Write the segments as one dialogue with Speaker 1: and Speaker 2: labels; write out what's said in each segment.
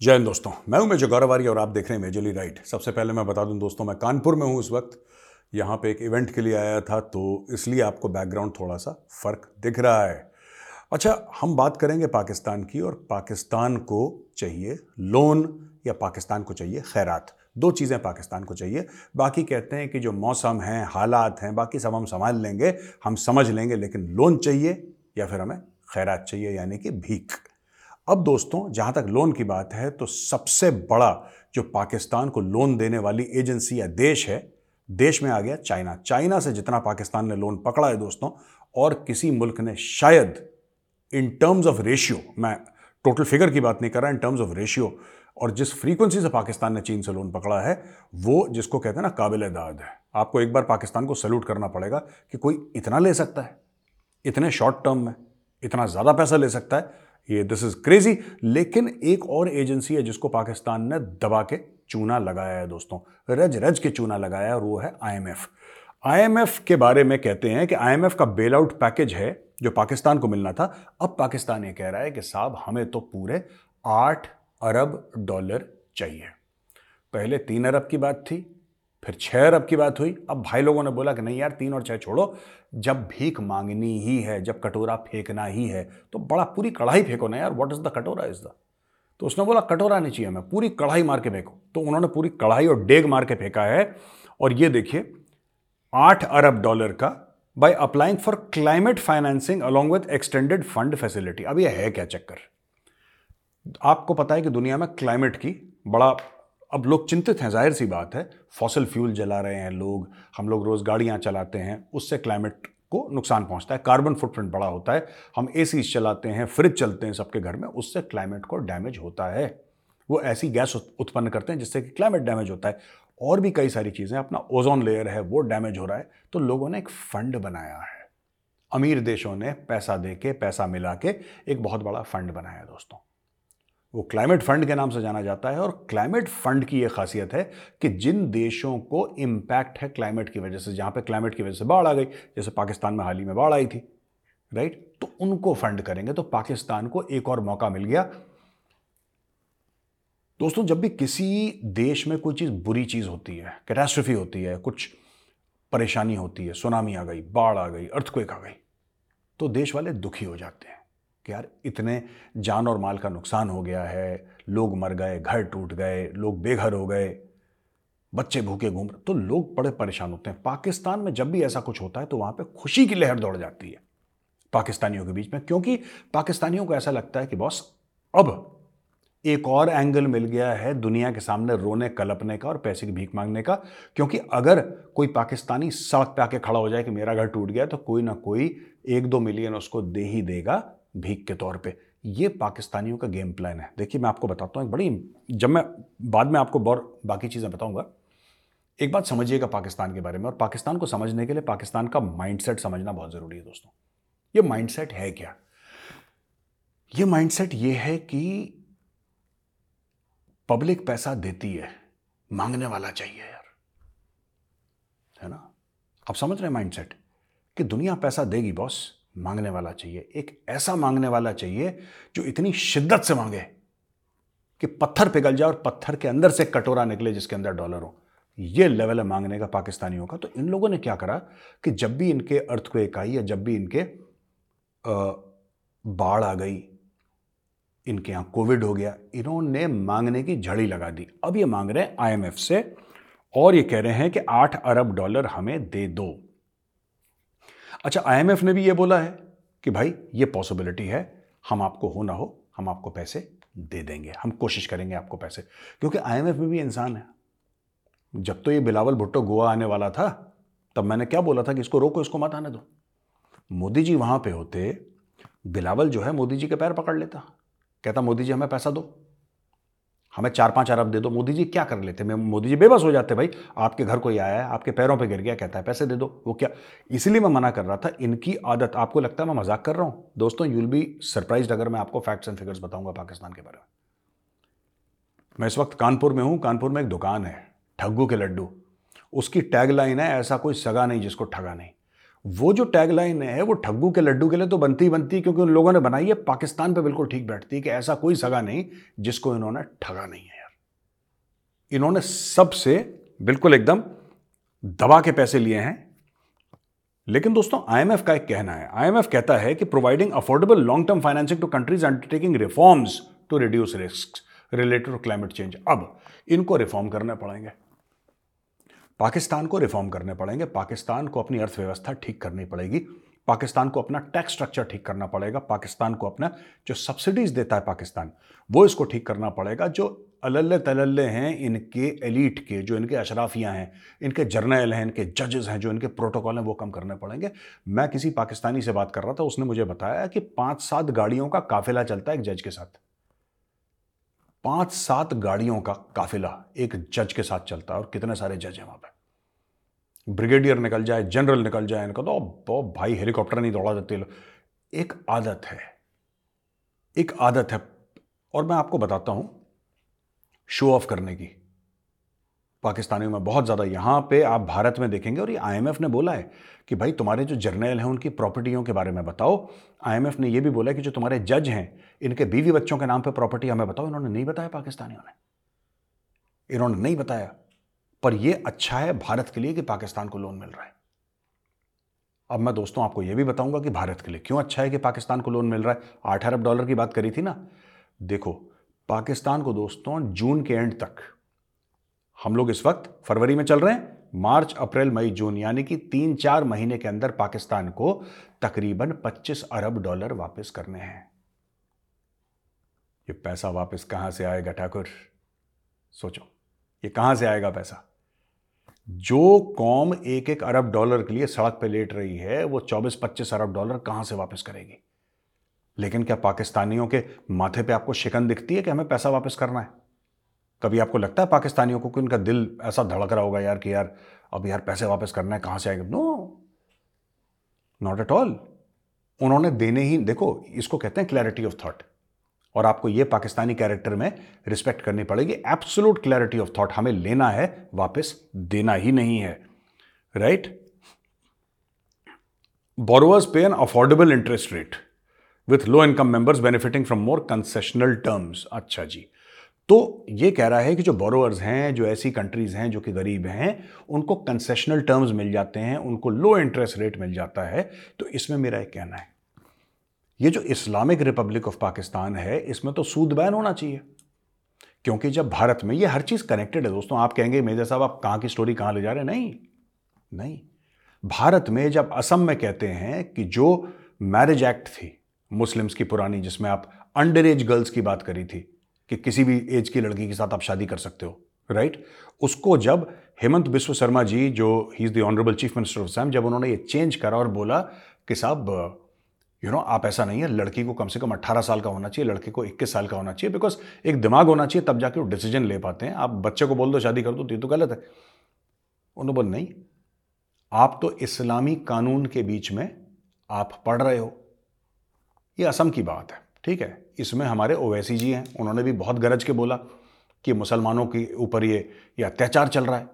Speaker 1: जय हिंद दोस्तों। मैं हूँ मेजर गौरवारी और आप देख रहे हैं मेजरली राइट सबसे पहले मैं बता दूँ दोस्तों, मैं कानपुर में हूँ इस वक्त। यहाँ पे एक इवेंट के लिए आया था तो इसलिए आपको बैकग्राउंड थोड़ा सा फ़र्क दिख रहा है। अच्छा हम बात करेंगे पाकिस्तान की और पाकिस्तान को चाहिए लोन या पाकिस्तान को चाहिए खैरात। दो चीज़ें पाकिस्तान को चाहिए। बाकी कहते हैं कि जो मौसम हैं, हालात हैं, बाकी सब हम संभाल लेंगे, हम समझ लेंगे, लेकिन लोन चाहिए या फिर हमें खैरात चाहिए, यानी कि भीख। अब दोस्तों, जहाँ तक लोन की बात है तो सबसे बड़ा जो पाकिस्तान को लोन देने वाली एजेंसी या देश है, देश में आ गया चाइना। चाइना से जितना पाकिस्तान ने लोन पकड़ा है दोस्तों, और किसी मुल्क ने शायद इन टर्म्स ऑफ़ रेशियो मैं टोटल फिगर की बात नहीं कर रहा इन टर्म्स ऑफ़ रेशियो और जिस फ्रीक्वेंसी से पाकिस्तान ने चीन से लोन पकड़ा है, वो जिसको कहते हैं ना काबिल दाद है। आपको एक बार पाकिस्तान को सल्यूट करना पड़ेगा कि कोई इतना ले सकता है, इतने शॉर्ट टर्म में, इतना ज़्यादा पैसा ले सकता है ये दिस इज़ क्रेजी लेकिन एक और एजेंसी है जिसको पाकिस्तान ने दबा के चूना लगाया है दोस्तों। रज रज के चूना लगाया और वो है आईएमएफ आईएमएफ के बारे में कहते हैं कि आईएमएफ का बेल आउट पैकेज है जो पाकिस्तान को मिलना था। अब पाकिस्तान ये कह रहा है कि साहब, हमें तो पूरे आठ अरब डॉलर चाहिए। पहले तीन अरब की बात थी फिर छह अरब की बात हुई। अब भाई लोगों ने बोला कि नहीं यार, तीन और छह छोड़ो। जब भीख मांगनी ही है, जब कटोरा फेंकना ही है तो बड़ा पूरी कढ़ाई फेंको ना यार। What is the katora? Is the तो उसने बोला, कटोरा नहीं चाहिए मैं पूरी कढ़ाई मार के फेंको। तो उन्होंने पूरी कढ़ाई और डेग मार के फेंका है। और ये देखिए, आठ अरब डॉलर का by applying for climate financing along with extended fund facility अब ये है क्या चक्कर? आपको पता है कि दुनिया में क्लाइमेट की बड़ा अब लोग चिंतित हैं, ज़ाहिर सी बात है। फॉसल फ्यूल जला रहे हैं लोग, हम लोग रोज़ गाड़ियाँ चलाते हैं, उससे क्लाइमेट को नुकसान पहुँचता है, कार्बन फुटप्रिंट बड़ा होता है, हम ए चलाते हैं, फ्रिज चलते हैं सबके घर में, उससे क्लाइमेट को डैमेज होता है। वो ऐसी गैस उत्पन्न करते हैं जिससे कि क्लाइमेट डैमेज होता है। और भी कई सारी चीज़ें अपना ओजोन लेयर है, वो डैमेज हो रहा है तो लोगों ने एक फंड बनाया है। अमीर देशों ने पैसा दे के पैसा मिला के एक बहुत बड़ा फंड बनाया है, दोस्तों। वो क्लाइमेट फंड के नाम से जाना जाता है और क्लाइमेट फंड की ये खासियत है कि जिन देशों को इम्पैक्ट है क्लाइमेट की वजह से, जहाँ पे क्लाइमेट की वजह से बाढ़ आ गई, जैसे पाकिस्तान में हाल ही में बाढ़ आई थी राइट तो उनको फंड करेंगे तो पाकिस्तान को एक और मौका मिल गया। दोस्तों, जब भी किसी देश में कोई चीज़ बुरी चीज़ होती है कैटास्ट्रफी होती है, कुछ परेशानी होती है सुनामी आ गई, बाढ़ आ गई अर्थक्वेक आ गई तो देश वाले दुखी हो जाते हैं। कि यार इतने जान और माल का नुकसान हो गया है, लोग मर गए, घर टूट गए, लोग बेघर हो गए, बच्चे भूखे घूम रहे। तो लोग बड़े परेशान होते हैं। पाकिस्तान में जब भी ऐसा कुछ होता है तो वहाँ पे खुशी की लहर दौड़ जाती है पाकिस्तानियों के बीच में, क्योंकि पाकिस्तानियों को ऐसा लगता है कि बॉस, अब एक और एंगल मिल गया है दुनिया के सामने रोने, कलपने का और पैसे की भीख मांगने का, क्योंकि अगर कोई पाकिस्तानी सड़क पे आके खड़ा हो जाए कि मेरा घर टूट गया तो कोई ना कोई एक दो मिलियन उसको दे ही देगा। भीख के तौर पे। ये पाकिस्तानियों का गेम प्लान है। देखिए, मैं आपको बताता हूँ एक बड़ी, जब मैं, बाद में आपको और बाकी चीज़ें बताऊँगा। एक बात समझिएगा पाकिस्तान के बारे में और पाकिस्तान को समझने के लिए पाकिस्तान का माइंडसेट समझना बहुत ज़रूरी है दोस्तों। ये माइंडसेट है क्या? ये माइंडसेट ये है कि पब्लिक पैसा देती है, मांगने वाला चाहिए यार। है ना? आप समझ रहे हैं माइंडसेट कि दुनिया पैसा देगी बॉस मांगने वाला चाहिए, एक ऐसा मांगने वाला चाहिए जो इतनी शिद्दत से मांगे कि पत्थर पिघल जाए और पत्थर के अंदर से कटोरा निकले जिसके अंदर डॉलर हो। ये लेवल है मांगने का, पाकिस्तानियों का। तो इन लोगों ने क्या करा कि जब भी इनके अर्थक्वेक आई या जब भी इनके बाढ़ आ गई, इनके यहाँ कोविड हो गया, इन्होंने मांगने की झड़ी लगा दी। अब ये मांग रहे हैं आईएमएफ से और ये कह रहे हैं कि आठ अरब डॉलर हमें दे दो। अच्छा आईएमएफ ने भी ये बोला है कि भाई, ये पॉसिबिलिटी है, हम आपको हो ना हो, हम आपको पैसे दे देंगे, हम कोशिश करेंगे आपको पैसे। क्योंकि आईएमएफ में भी इंसान है। जब तो ये बिलावल भुट्टो गोवा आने वाला था, तब मैंने क्या बोला था कि इसको रोको, इसको मत आने दो। मोदी जी वहाँ पे होते, बिलावल जो है मोदी जी के पैर पकड़ लेता। कहता, मोदी जी, हमें पैसा दो। हमें चार पाँच अरब दे दो। मोदी जी क्या कर लेते? मैं, मोदी जी बेबस हो जाते भाई। आपके घर कोई आया है, आपके पैरों पे गिर गया, कहता है पैसे दे दो। वो क्या? इसलिए मैं मना कर रहा था, इनकी आदत। आपको लगता है मैं मज़ाक कर रहा हूँ? दोस्तों यूल बी सरप्राइज़ अगर मैं आपको फैक्ट्स एंड फिगर्स बताऊँगा पाकिस्तान के बारे में। मैं इस वक्त कानपुर में हूँ। कानपुर में एक दुकान है, ठग्गू के लड्डू। उसकी टैग लाइन है, ऐसा कोई सगा नहीं जिसको ठगा नहीं। वो जो टैगलाइन है, वो ठग्गू के लड्डू के लिए तो बनती बनती क्योंकि उन लोगों ने बनाई है। पाकिस्तान पे बिल्कुल ठीक बैठती है कि ऐसा कोई सगा नहीं जिसको इन्होंने ठगा नहीं है यार। इन्होंने सबसे बिल्कुल एकदम दबा के पैसे लिए हैं। लेकिन दोस्तों आईएमएफ का एक कहना है। आईएमएफ कहता है कि providing affordable long term financing to countries undertaking reforms to reduce risk related to climate change अब इनको रिफॉर्म करने पड़ेंगे। पाकिस्तान को रिफॉर्म करने पड़ेंगे। पाकिस्तान को अपनी अर्थव्यवस्था ठीक करनी पड़ेगी। पाकिस्तान को अपना टैक्स स्ट्रक्चर ठीक करना पड़ेगा। पाकिस्तान को अपना जो सब्सिडीज देता है पाकिस्तान, वो इसको ठीक करना पड़ेगा। जो अलल्ले तलल्ले हैं, इनके एलिट के, जो इनके अशराफियाँ हैं, इनके जर्नल हैं, इनके जजेस हैं, जो इनके प्रोटोकॉल हैं, वो कम करने पड़ेंगे। मैं किसी पाकिस्तानी से बात कर रहा था, उसने मुझे बताया कि पाँच सात गाड़ियों का काफिला चलता है एक जज के साथ। पाँच सात गाड़ियों का काफिला एक जज के साथ चलता है और कितने सारे जज हैं वहाँ पर ब्रिगेडियर निकल जाए जनरल निकल जाए इनका तो, तो भाई हेलीकॉप्टर नहीं दौड़ा देते एक आदत है एक आदत है। और मैं आपको बताता हूँ शो ऑफ़ करने की। पाकिस्तानियों में बहुत ज़्यादा यहाँ पे आप भारत में देखेंगे और ये आईएमएफ ने बोला है कि भाई तुम्हारे जो जर्नल हैं उनकी प्रॉपर्टियों के बारे में बताओ। आईएमएफ ने यह भी बोला है कि जो तुम्हारे जज हैं इनके बीवी बच्चों के नाम पे प्रॉपर्टी हमें बताओ। इन्होंने नहीं बताया पाकिस्तानियों ने। इन्होंने नहीं बताया। पर यह अच्छा है भारत के लिए कि पाकिस्तान को लोन मिल रहा है। अब मैं दोस्तों आपको यह भी बताऊँगा कि भारत के लिए क्यों अच्छा है कि पाकिस्तान को लोन मिल रहा है। आठ अरब डॉलर की बात करी थी ना। देखो, पाकिस्तान को दोस्तों जून के एंड तक हम लोग इस वक्त फरवरी में चल रहे हैं। मार्च, अप्रैल, मई, जून, यानी कि तीन चार महीने के अंदर पाकिस्तान को तकरीबन 25 अरब डॉलर वापस करने हैं। ये पैसा वापस कहाँ से आएगा ठाकुर? सोचो, ये कहाँ से आएगा पैसा? जो कौम एक एक अरब डॉलर के लिए सड़क पे लेट रही है, वो 24-25 अरब डॉलर कहाँ से वापस करेगी? लेकिन क्या पाकिस्तानियों के माथे पे आपको शिकन दिखती है कि हमें पैसा वापस करना है? कभी आपको लगता है पाकिस्तानियों को कि उनका दिल ऐसा धड़क रहा होगा यार कि यार, अब यार पैसे वापस करना है, कहाँ से आएगा? नो नॉट एट ऑल उन्होंने देने ही, देखो, इसको कहते हैं क्लैरिटी ऑफ़ थॉट और आपको ये पाकिस्तानी कैरेक्टर में रिस्पेक्ट करनी पड़ेगी। एब्सोलूट क्लैरिटी ऑफ़ थॉट हमें लेना है, वापस देना ही नहीं है। Right borrowers pay an affordable interest rate with low income members benefiting from more concessional terms अच्छा जी। तो ये कह रहा है कि जो बोरोवर्स हैं, जो ऐसी कंट्रीज़ हैं, जो कि गरीब हैं, उनको कंसेशनल टर्म्स मिल जाते हैं, उनको लो इंटरेस्ट रेट मिल जाता है। तो इसमें मेरा एक कहना है। ये जो इस्लामिक रिपब्लिक ऑफ़ पाकिस्तान है, इसमें तो सूद बैन होना चाहिए। क्योंकि जब भारत में ये हर चीज़ कनेक्टेड है, दोस्तों, आप कहेंगे, मेजर साहब, आप कहाँ की स्टोरी कहाँ ले जा रहे हैं? नहीं। नहीं। भारत में जब असम में कहते हैं कि जो मैरिज एक्ट थी, मुस्लिम्स की पुरानी, जिसमें आप अंडर एज गर्ल्स की बात करी थी, कि किसी भी एज की लड़की के साथ आप शादी कर सकते हो राइट उसको जब हेमंत बिश्व शर्मा जी, जो he is the honourable chief minister of Assam जब उन्होंने ये चेंज करा और बोला कि साहब यू नो आप ऐसा नहीं है, लड़की को कम से कम 18 साल का होना चाहिए, लड़के को 21 साल का होना चाहिए बिकॉज़ एक दिमाग होना चाहिए, तब जाके वो डिसीज़न ले पाते हैं। आप बच्चे को बोल दो, शादी कर दो तो ये तो गलत है। उन्होंने बोल, नहीं, आप तो इस्लामी कानून के बीच में आप पढ़ रहे हो। ये असम की बात है, ठीक है? इसमें हमारे ओवैसी जी हैं, उन्होंने भी बहुत गरज के बोला कि मुसलमानों के ऊपर ये ये अत्याचार चल रहा है।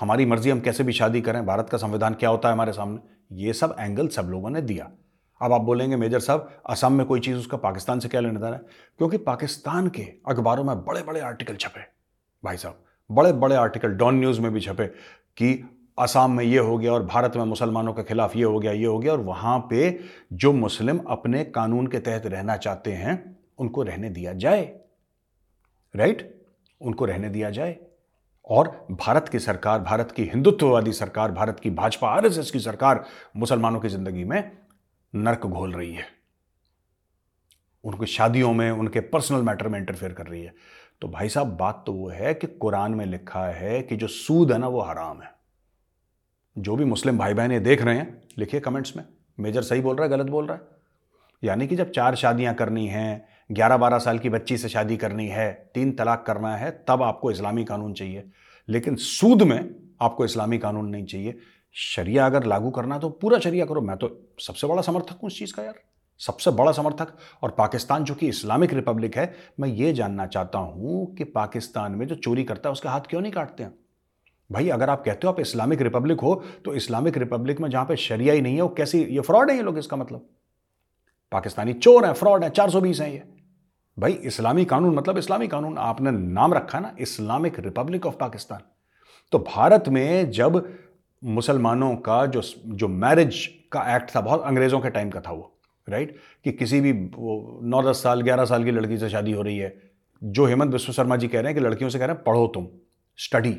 Speaker 1: हमारी मर्ज़ी, हम कैसे भी शादी करें, भारत का संविधान क्या होता है हमारे सामने? ये सब एंगल सब लोगों ने दिया। अब आप बोलेंगे, मेजर साहब, असम में कोई चीज़ उसका पाकिस्तान से क्या लेना देना है? क्योंकि पाकिस्तान के अखबारों में बड़े बड़े आर्टिकल छपे, भाई साहब। बड़े बड़े आर्टिकल डॉन न्यूज़ में भी छपे कि असम में ये हो गया और भारत में मुसलमानों के खिलाफ ये हो गया, ये हो गया और वहाँ पे जो मुस्लिम अपने कानून के तहत रहना चाहते हैं, उनको रहने दिया जाए। राइट उनको रहने दिया जाए। और भारत की सरकार, भारत की हिंदुत्ववादी सरकार, भारत की भाजपा आरएसएस की सरकार मुसलमानों की ज़िंदगी में नर्क घोल रही है। उनकी शादियों में, उनके पर्सनल मैटर में इंटरफेयर कर रही है। तो भाई साहब, बात तो वो है कि कुरान में लिखा है कि जो सूद है ना, वो हराम है। जो भी मुस्लिम भाई बहन ये देख रहे हैं, लिखिए कमेंट्स में। मेजर सही बोल रहा है, गलत बोल रहा है? यानी कि जब चार शादियाँ करनी हैं ग्यारह बारह साल की बच्ची से शादी करनी है, तीन तलाक करना है, तब आपको इस्लामी कानून चाहिए। लेकिन सूद में आपको इस्लामी कानून नहीं चाहिए। शरिया अगर लागू करना तो पूरा शरिया करो। मैं तो सबसे बड़ा समर्थक हूँ उस चीज़ का यार। सबसे बड़ा समर्थक। और पाकिस्तान जो कि इस्लामिक रिपब्लिक है, मैं ये जानना चाहता हूँ कि पाकिस्तान में जो चोरी करता है, उसका हाथ क्यों नहीं काटते हैं? भाई, अगर आप कहते हो आप इस्लामिक रिपब्लिक हो तो इस्लामिक रिपब्लिक में जहाँ पे शरिया ही नहीं है, वो कैसी, ये फ्रॉड है ये लोग इसका मतलब? पाकिस्तानी चोर है, फ्रॉड है, चार सौ बीस है ये। भाई, इस्लामी कानून मतलब इस्लामी कानून। आपने नाम रखा ना, इस्लामिक रिपब्लिक ऑफ़ पाकिस्तान। तो भारत में जब मुसलमानों का जो जो मैरिज का एक्ट था, बहुत अंग्रेज़ों के टाइम का था वो राइट कि किसी भी, वो नौ दस साल, ग्यारह साल की लड़की से शादी हो रही है। जो हेमंत विश्व शर्मा जी कह रहे हैं कि लड़कियों से कह रहे हैं, पढ़ो तुम स्टडी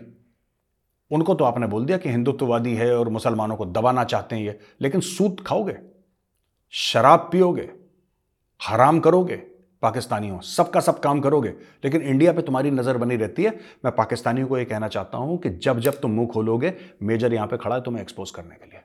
Speaker 1: उनको तो आपने बोल दिया कि हिंदुत्ववादी है और मुसलमानों को दबाना चाहते हैं ये, लेकिन सूद खाओगे, शराब पियोगे, हराम करोगे। पाकिस्तानियों। सबका सब काम करोगे, लेकिन इंडिया पे तुम्हारी नज़र बनी रहती है। मैं पाकिस्तानियों को ये कहना चाहता हूँ कि जब जब तुम मुँह खोलोगे, मेजर यहाँ पे खड़ा है तुम्हें एक्सपोज करने के लिए।